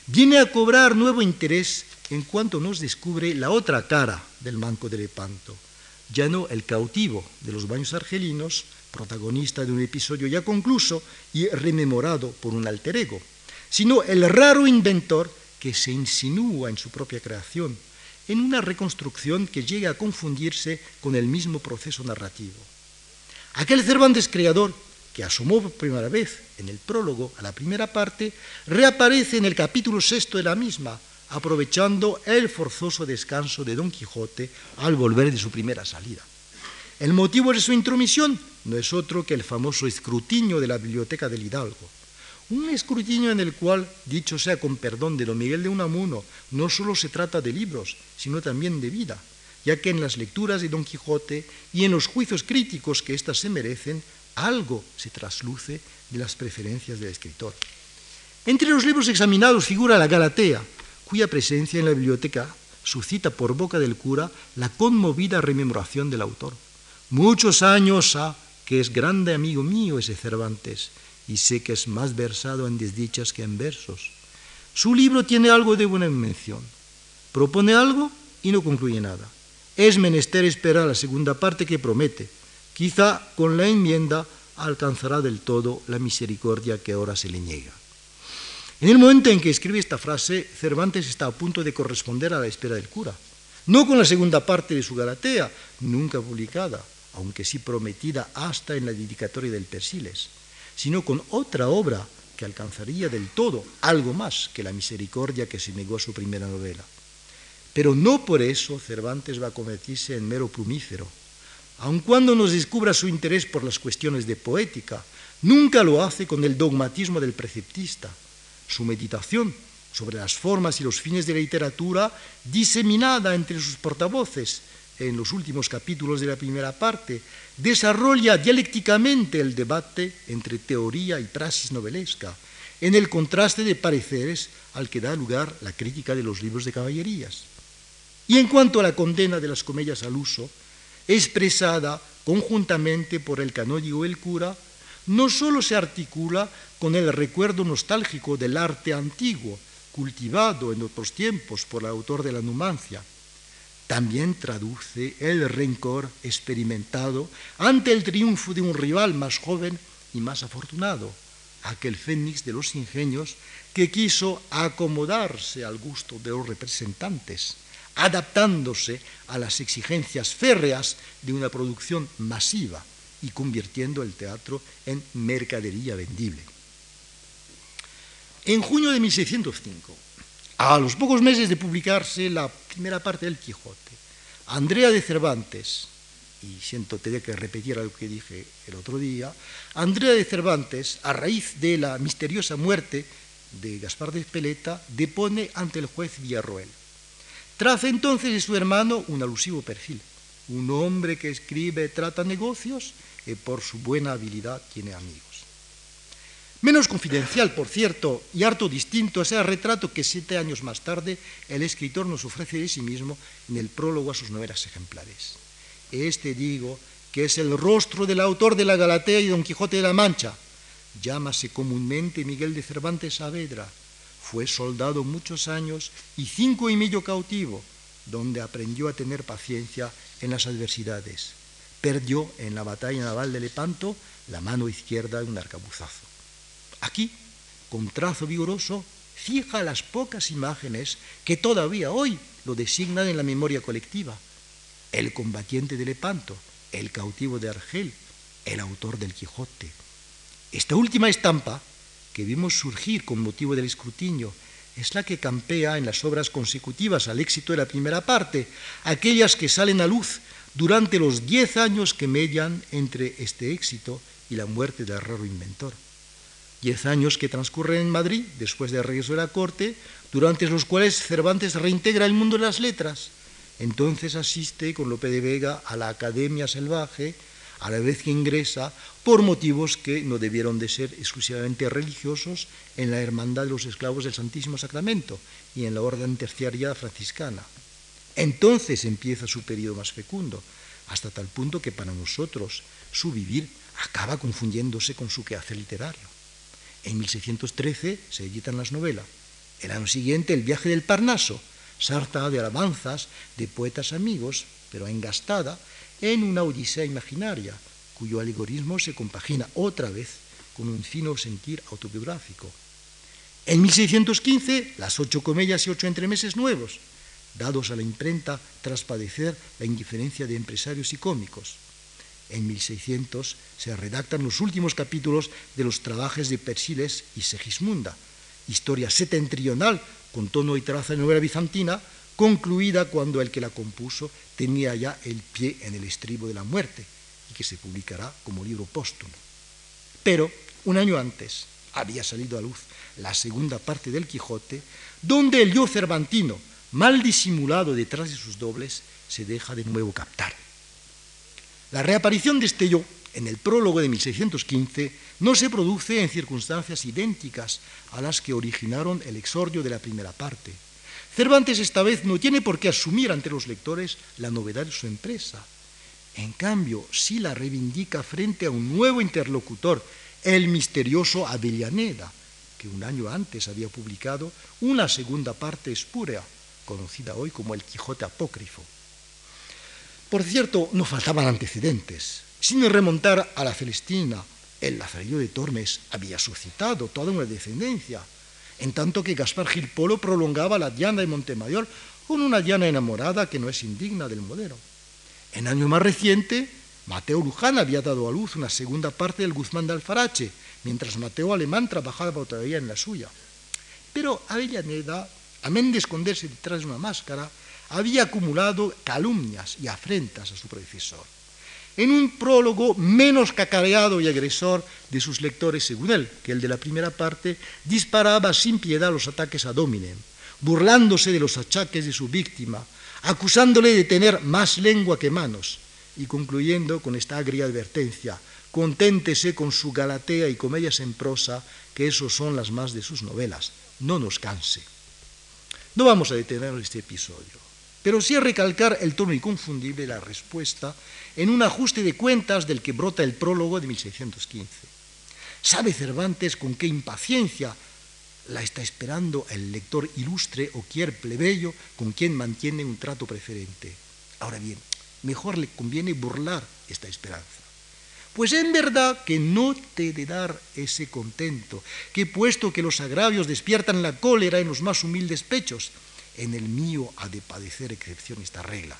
viene a cobrar nuevo interés en cuanto nos descubre la otra cara del Manco de Lepanto, ya no el cautivo de los baños argelinos, protagonista de un episodio ya concluso y rememorado por un alter ego, sino el raro inventor que se insinúa en su propia creación, en una reconstrucción que llega a confundirse con el mismo proceso narrativo. Aquel Cervantes creador que asomó por primera vez en el prólogo a la primera parte, reaparece en el capítulo sexto de la misma, aprovechando el forzoso descanso de Don Quijote al volver de su primera salida. El motivo de su intromisión no es otro que el famoso escrutinio de la biblioteca del Hidalgo, un escrutinio en el cual, dicho sea con perdón de don Miguel de Unamuno, no solo se trata de libros, sino también de vida, ya que en las lecturas de Don Quijote y en los juicios críticos que éstas se merecen, algo se trasluce de las preferencias del escritor. Entre los libros examinados figura la Galatea, cuya presencia en la biblioteca suscita por boca del cura la conmovida rememoración del autor. Muchos años ha que es grande amigo mío ese Cervantes, y sé que es más versado en desdichas que en versos. Su libro tiene algo de buena mención. Propone algo y no concluye nada. Es menester esperar la segunda parte que promete. Quizá con la enmienda alcanzará del todo la misericordia que ahora se le niega. En el momento en que escribe esta frase, Cervantes está a punto de corresponder a la espera del cura. No con la segunda parte de su Galatea, nunca publicada, aunque sí prometida hasta en la dedicatoria del Persiles, sino con otra obra que alcanzaría del todo algo más que la misericordia que se negó a su primera novela. Pero no por eso Cervantes va a convertirse en mero plumífero. Aun cuando nos descubra su interés por las cuestiones de poética, nunca lo hace con el dogmatismo del preceptista. Su meditación sobre las formas y los fines de la literatura, diseminada entre sus portavoces, en los últimos capítulos de la primera parte, desarrolla dialécticamente el debate entre teoría y praxis novelesca, en el contraste de pareceres al que da lugar la crítica de los libros de caballerías. Y en cuanto a la condena de las comedias al uso, expresada conjuntamente por el canónigo y el cura, no sólo se articula con el recuerdo nostálgico del arte antiguo, cultivado en otros tiempos por el autor de la Numancia, también traduce el rencor experimentado ante el triunfo de un rival más joven y más afortunado, aquel fénix de los ingenios que quiso acomodarse al gusto de los representantes, adaptándose a las exigencias férreas de una producción masiva y convirtiendo el teatro en mercadería vendible. En junio de 1605, a los pocos meses de publicarse la primera parte del Quijote, Andrea de Cervantes, y siento tener que repetir algo que dije el otro día, Andrea de Cervantes, a raíz de la misteriosa muerte de Gaspar de Espeleta, depone ante el juez Villarroel. Traza entonces de su hermano un alusivo perfil, un hombre que escribe, trata negocios y por su buena habilidad tiene amigos. Menos confidencial, por cierto, y harto distinto es el retrato que siete años más tarde el escritor nos ofrece de sí mismo en el prólogo a sus novelas ejemplares. Este digo que es el rostro del autor de la Galatea y Don Quijote de la Mancha. Llámase comúnmente Miguel de Cervantes Saavedra. Fue soldado muchos años y cinco y medio cautivo, donde aprendió a tener paciencia en las adversidades. Perdió en la batalla naval de Lepanto la mano izquierda de un arcabuzazo. Aquí, con trazo vigoroso, fija las pocas imágenes que todavía hoy lo designan en la memoria colectiva el combatiente de Lepanto, el cautivo de Argel, el autor del Quijote. Esta última estampa que vimos surgir con motivo del escrutinio es la que campea en las obras consecutivas al éxito de la primera parte, aquellas que salen a luz durante los diez años que median entre este éxito y la muerte del raro inventor. Diez años que transcurren en Madrid, después del regreso de la corte, durante los cuales Cervantes reintegra el mundo de las letras, entonces asiste con Lope de Vega a la Academia Salvaje, a la vez que ingresa por motivos que no debieron de ser exclusivamente religiosos en la Hermandad de los Esclavos del Santísimo Sacramento y en la Orden Terciaria Franciscana. Entonces empieza su periodo más fecundo, hasta tal punto que para nosotros su vivir acaba confundiéndose con su quehacer literario. En 1613 se editan las novelas. El año siguiente, El viaje del Parnaso, sarta de alabanzas de poetas amigos, pero engastada en una odisea imaginaria, cuyo alegorismo se compagina otra vez con un fino sentir autobiográfico. En 1615, las ocho comedias y ocho entremeses nuevos, dados a la imprenta tras padecer la indiferencia de empresarios y cómicos. En 1600 se redactan los últimos capítulos de los trabajos de Persiles y Segismunda, historia setentrional con tono y traza de novela bizantina, concluida cuando el que la compuso tenía ya el pie en el estribo de la muerte y que se publicará como libro póstumo. Pero un año antes había salido a luz la segunda parte del Quijote, donde el yo cervantino, mal disimulado detrás de sus dobles, se deja de nuevo captar. La reaparición de este yo en el prólogo de 1615 no se produce en circunstancias idénticas a las que originaron el exordio de la primera parte. Cervantes esta vez no tiene por qué asumir ante los lectores la novedad de su empresa. En cambio, sí la reivindica frente a un nuevo interlocutor, el misterioso Avellaneda, que un año antes había publicado una segunda parte espúrea, conocida hoy como el Quijote Apócrifo. Por cierto, no faltaban antecedentes. Sin remontar a la Celestina, el Lazarillo de Tormes había suscitado toda una descendencia, en tanto que Gaspar Gil Polo prolongaba la Diana de Montemayor con una Diana enamorada que no es indigna del modelo. En año más reciente, Mateo Luján había dado a luz una segunda parte del Guzmán de Alfarache, mientras Mateo Alemán trabajaba todavía en la suya. Pero Avellaneda, amén de esconderse detrás de una máscara, había acumulado calumnias y afrentas a su predecesor. En un prólogo menos cacareado y agresor de sus lectores, según él, que el de la primera parte, disparaba sin piedad los ataques a Dominem, burlándose de los achaques de su víctima, acusándole de tener más lengua que manos, y concluyendo con esta agria advertencia, conténtese con su Galatea y comedias en prosa, que esos son las más de sus novelas, no nos canse. No vamos a detener este episodio pero sí recalcar el tono inconfundible de la respuesta en un ajuste de cuentas del que brota el prólogo de 1615. ¿Sabe Cervantes con qué impaciencia la está esperando el lector ilustre o quier plebeyo con quien mantiene un trato preferente? Ahora bien, mejor le conviene burlar esta esperanza. Pues en verdad que no te de dar ese contento, que puesto que los agravios despiertan la cólera en los más humildes pechos, en el mío ha de padecer excepción esta regla.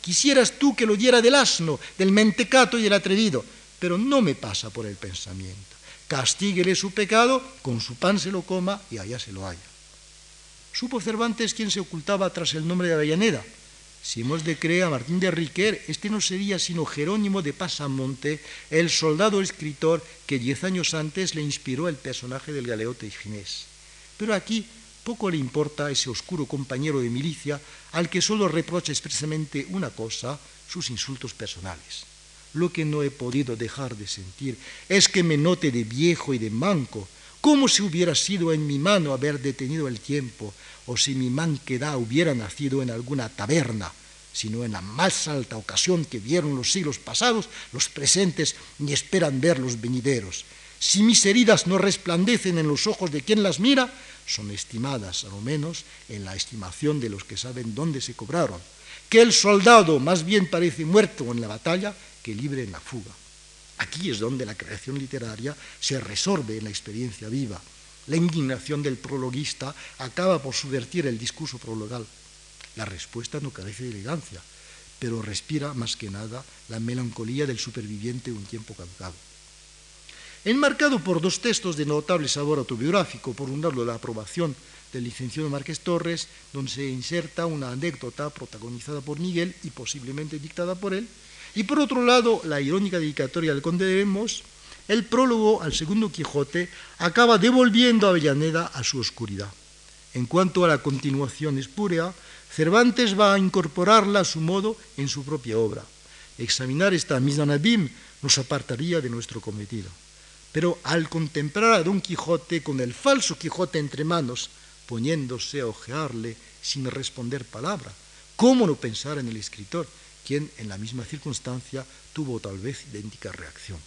Quisieras tú que lo diera del asno, del mentecato y del atrevido, pero no me pasa por el pensamiento. Castíguele su pecado, con su pan se lo coma y allá se lo haya. Supo Cervantes quién se ocultaba tras el nombre de Avellaneda. Si hemos de creer a Martín de Riquer, este no sería sino Jerónimo de Pasamonte, el soldado escritor que diez años antes le inspiró el personaje del galeote Ginés. Pero aquí poco le importa a ese oscuro compañero de milicia al que solo reprocha expresamente una cosa, sus insultos personales. Lo que no he podido dejar de sentir es que me note de viejo y de manco, como si hubiera sido en mi mano haber detenido el tiempo, o si mi manquedad hubiera nacido en alguna taberna, sino en la más alta ocasión que vieron los siglos pasados, los presentes ni esperan ver los venideros. Si mis heridas no resplandecen en los ojos de quien las mira, son estimadas, a lo menos, en la estimación de los que saben dónde se cobraron. Que el soldado más bien parece muerto en la batalla que libre en la fuga. Aquí es donde la creación literaria se resorbe en la experiencia viva. La indignación del prologuista acaba por subvertir el discurso prologal. La respuesta no carece de elegancia, pero respira más que nada la melancolía del superviviente un tiempo caducado enmarcado por dos textos de notable sabor autobiográfico, por un lado la aprobación del licenciado Márquez Torres, donde se inserta una anécdota protagonizada por Miguel y posiblemente dictada por él, y por otro lado la irónica dedicatoria del conde de Lemos, el prólogo al segundo Quijote acaba devolviendo a Avellaneda a su oscuridad. En cuanto a la continuación espúrea, Cervantes va a incorporarla a su modo en su propia obra. Examinar esta misma Nabim nos apartaría de nuestro cometido. Pero al contemplar a Don Quijote con el falso Quijote entre manos, poniéndose a ojearle sin responder palabra, ¿cómo no pensar en el escritor, quien en la misma circunstancia tuvo tal vez idéntica reacción?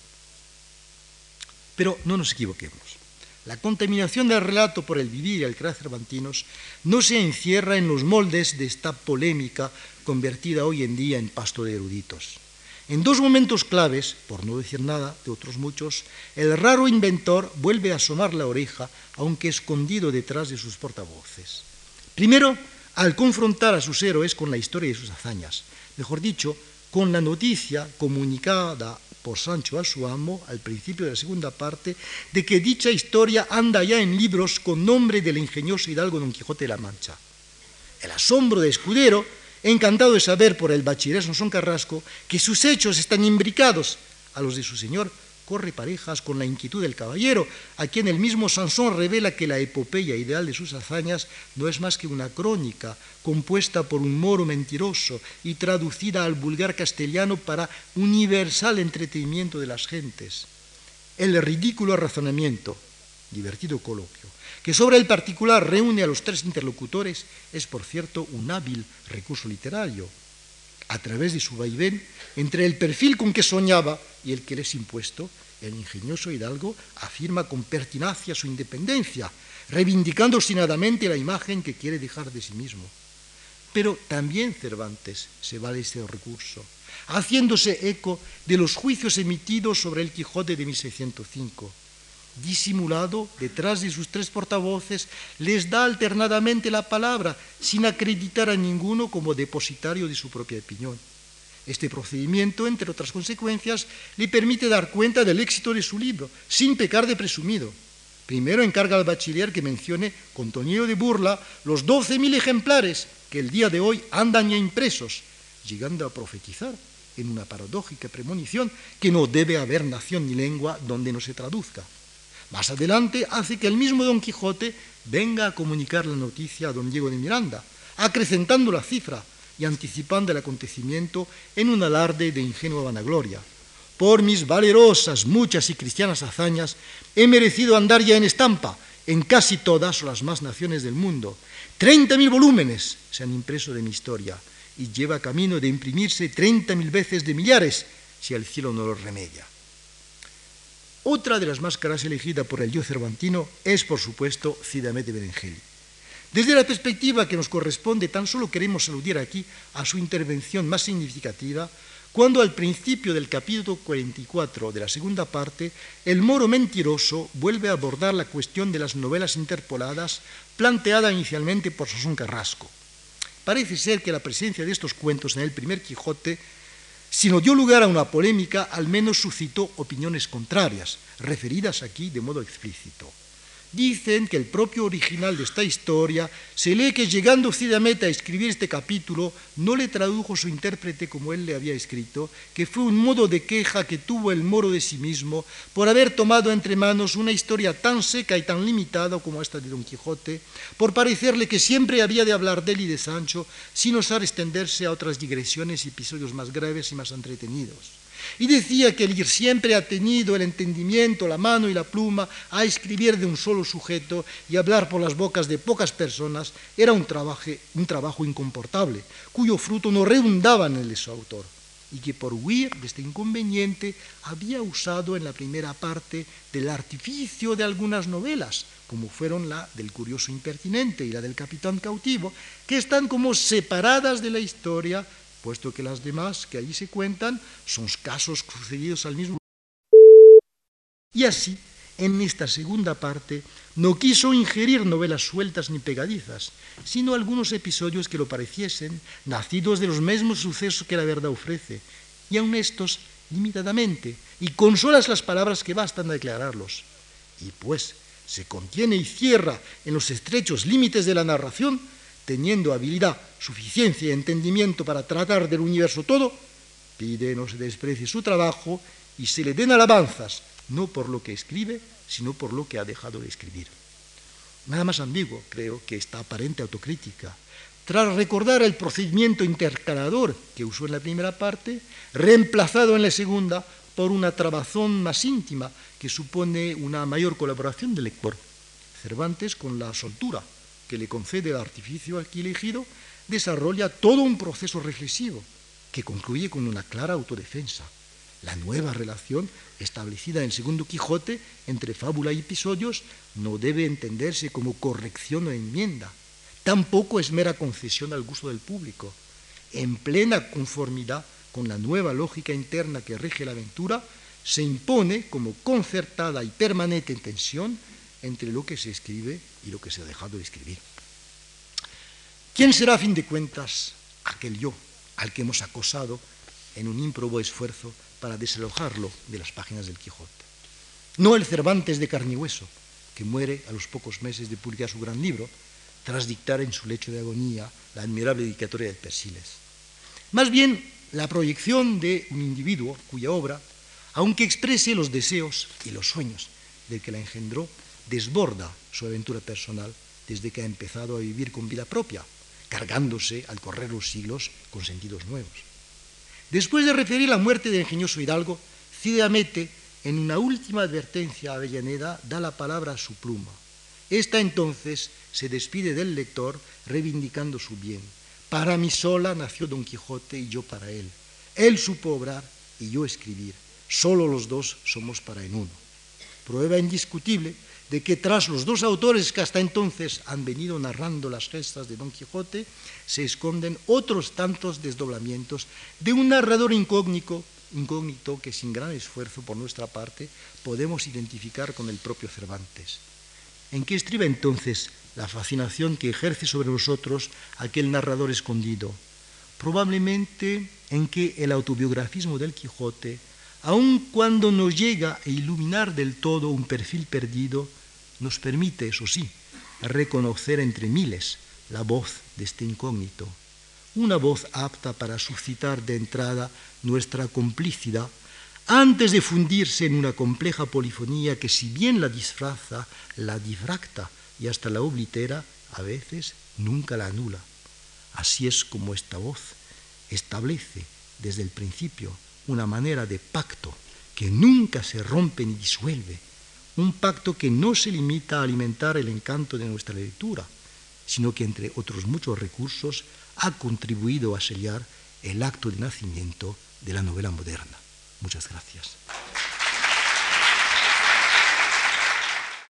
Pero no nos equivoquemos. La contaminación del relato por el vivir y el crear cervantinos no se encierra en los moldes de esta polémica convertida hoy en día en pasto de eruditos. En dos momentos claves, por no decir nada de otros muchos, el raro inventor vuelve a sonar la oreja, aunque escondido detrás de sus portavoces. Primero, al confrontar a sus héroes con la historia de sus hazañas, mejor dicho, con la noticia comunicada por Sancho a su amo al principio de la segunda parte de que dicha historia anda ya en libros con nombre del ingenioso hidalgo Don Quijote de la Mancha. El asombro de Escudero encantado de saber por el bachiller Sansón Carrasco que sus hechos están imbricados a los de su señor, corre parejas con la inquietud del caballero, a quien el mismo Sansón revela que la epopeya ideal de sus hazañas no es más que una crónica compuesta por un moro mentiroso y traducida al vulgar castellano para universal entretenimiento de las gentes. El ridículo razonamiento, divertido coloquio, que sobre el particular reúne a los tres interlocutores, es por cierto un hábil recurso literario, a través de su vaivén entre el perfil con que soñaba y el que le es impuesto, el ingenioso Hidalgo afirma con pertinacia su independencia, reivindicando obstinadamente la imagen que quiere dejar de sí mismo. Pero también Cervantes se vale este recurso, haciéndose eco de los juicios emitidos sobre el Quijote de 1605 disimulado detrás de sus tres portavoces, les da alternadamente la palabra sin acreditar a ninguno como depositario de su propia opinión. Este procedimiento, entre otras consecuencias, le permite dar cuenta del éxito de su libro, sin pecar de presumido. Primero encarga al bachiller que mencione, con tonillo de burla, los 12.000 ejemplares que el día de hoy andan ya impresos, llegando a profetizar en una paradójica premonición que no debe haber nación ni lengua donde no se traduzca. Más adelante hace que el mismo Don Quijote venga a comunicar la noticia a don Diego de Miranda, acrecentando la cifra y anticipando el acontecimiento en un alarde de ingenua vanagloria. Por mis valerosas, muchas y cristianas hazañas he merecido andar ya en estampa en casi todas las más naciones del mundo. Treinta mil volúmenes se han impreso de mi historia y lleva camino de imprimirse treinta mil veces de millares si el cielo no lo remedia. Otra de las máscaras elegida por el dios cervantino es, por supuesto, Cidamé de Berengeli. Desde la perspectiva que nos corresponde, tan solo queremos aludir aquí a su intervención más significativa, cuando al principio del capítulo 44 de la segunda parte, el moro mentiroso vuelve a abordar la cuestión de las novelas interpoladas planteada inicialmente por Sosón Carrasco. parece ser que la presencia de estos cuentos en el primer Quijote, si no dio lugar a una polémica, al menos suscitó opiniones contrarias, referidas aquí de modo explícito. Dicen que el propio original de esta historia se lee que llegando Cide a escribir este capítulo no le tradujo su intérprete como él le había escrito, que fue un modo de queja que tuvo el moro de sí mismo por haber tomado entre manos una historia tan seca y tan limitada como esta de Don Quijote, por parecerle que siempre había de hablar de él y de Sancho sin osar extenderse a otras digresiones y episodios más graves y más entretenidos. Y decía que él siempre ha tenido el entendimiento, la mano y la pluma a escribir de un solo sujeto y hablar por las bocas de pocas personas era un trabajo, un trabajo incomportable, cuyo fruto no redundaba en el su autor y que por huir de este inconveniente había usado en la primera parte del artificio de algunas novelas, como fueron la del curioso impertinente y la del capitán cautivo, que están como separadas de la historia puesto que las demás que allí se cuentan son casos sucedidos al mismo Y así, en esta segunda parte, no quiso ingerir novelas sueltas ni pegadizas, sino algunos episodios que lo pareciesen, nacidos de los mismos sucesos que la verdad ofrece, y aun estos limitadamente, y con solas las palabras que bastan a declararlos. Y pues se contiene y cierra en los estrechos límites de la narración, teniendo habilidad, suficiencia y entendimiento para tratar del universo todo, pide no se desprecie su trabajo y se le den alabanzas, no por lo que escribe, sino por lo que ha dejado de escribir. Nada más ambiguo, creo, que esta aparente autocrítica. Tras recordar el procedimiento intercalador que usó en la primera parte, reemplazado en la segunda por una trabazón más íntima que supone una mayor colaboración del lector. Cervantes con la soltura que le concede el artificio aquí elegido, desarrolla todo un proceso reflexivo que concluye con una clara autodefensa. La nueva relación establecida en el segundo Quijote entre fábula y episodios no debe entenderse como corrección o enmienda. Tampoco es mera concesión al gusto del público. En plena conformidad con la nueva lógica interna que rige la aventura, se impone como concertada y permanente tensión entre lo que se escribe y lo que se ha dejado de escribir. ¿Quién será, a fin de cuentas, aquel yo al que hemos acosado en un ímprobo esfuerzo para desalojarlo de las páginas del Quijote? No el Cervantes de carne y hueso, que muere a los pocos meses de publicar su gran libro, tras dictar en su lecho de agonía la admirable dedicatoria de Persiles. Más bien, la proyección de un individuo cuya obra, aunque exprese los deseos y los sueños del que la engendró, desborda su aventura personal desde que ha empezado a vivir con vida propia, cargándose al correr los siglos con sentidos nuevos. Después de referir la muerte del ingenioso Hidalgo, Cide Amete, en una última advertencia a Avellaneda, da la palabra a su pluma. Esta entonces se despide del lector reivindicando su bien. Para mí sola nació Don Quijote y yo para él. Él supo obrar y yo escribir. Solo los dos somos para en uno. Prueba indiscutible de que tras los dos autores que hasta entonces han venido narrando las gestas de Don Quijote, se esconden otros tantos desdoblamientos de un narrador incógnito, incógnito que sin gran esfuerzo por nuestra parte podemos identificar con el propio Cervantes. ¿En qué estriba entonces la fascinación que ejerce sobre nosotros aquel narrador escondido? Probablemente en que el autobiografismo del Quijote aun cuando nos llega a iluminar del todo un perfil perdido, nos permite, eso sí, reconocer entre miles la voz de este incógnito, una voz apta para suscitar de entrada nuestra complicidad antes de fundirse en una compleja polifonía que si bien la disfraza, la difracta y hasta la oblitera, a veces nunca la anula. Así es como esta voz establece desde el principio una manera de pacto que nunca se rompe ni disuelve, un pacto que no se limita a alimentar el encanto de nuestra lectura, sino que entre otros muchos recursos ha contribuido a sellar el acto de nacimiento de la novela moderna. Muchas gracias.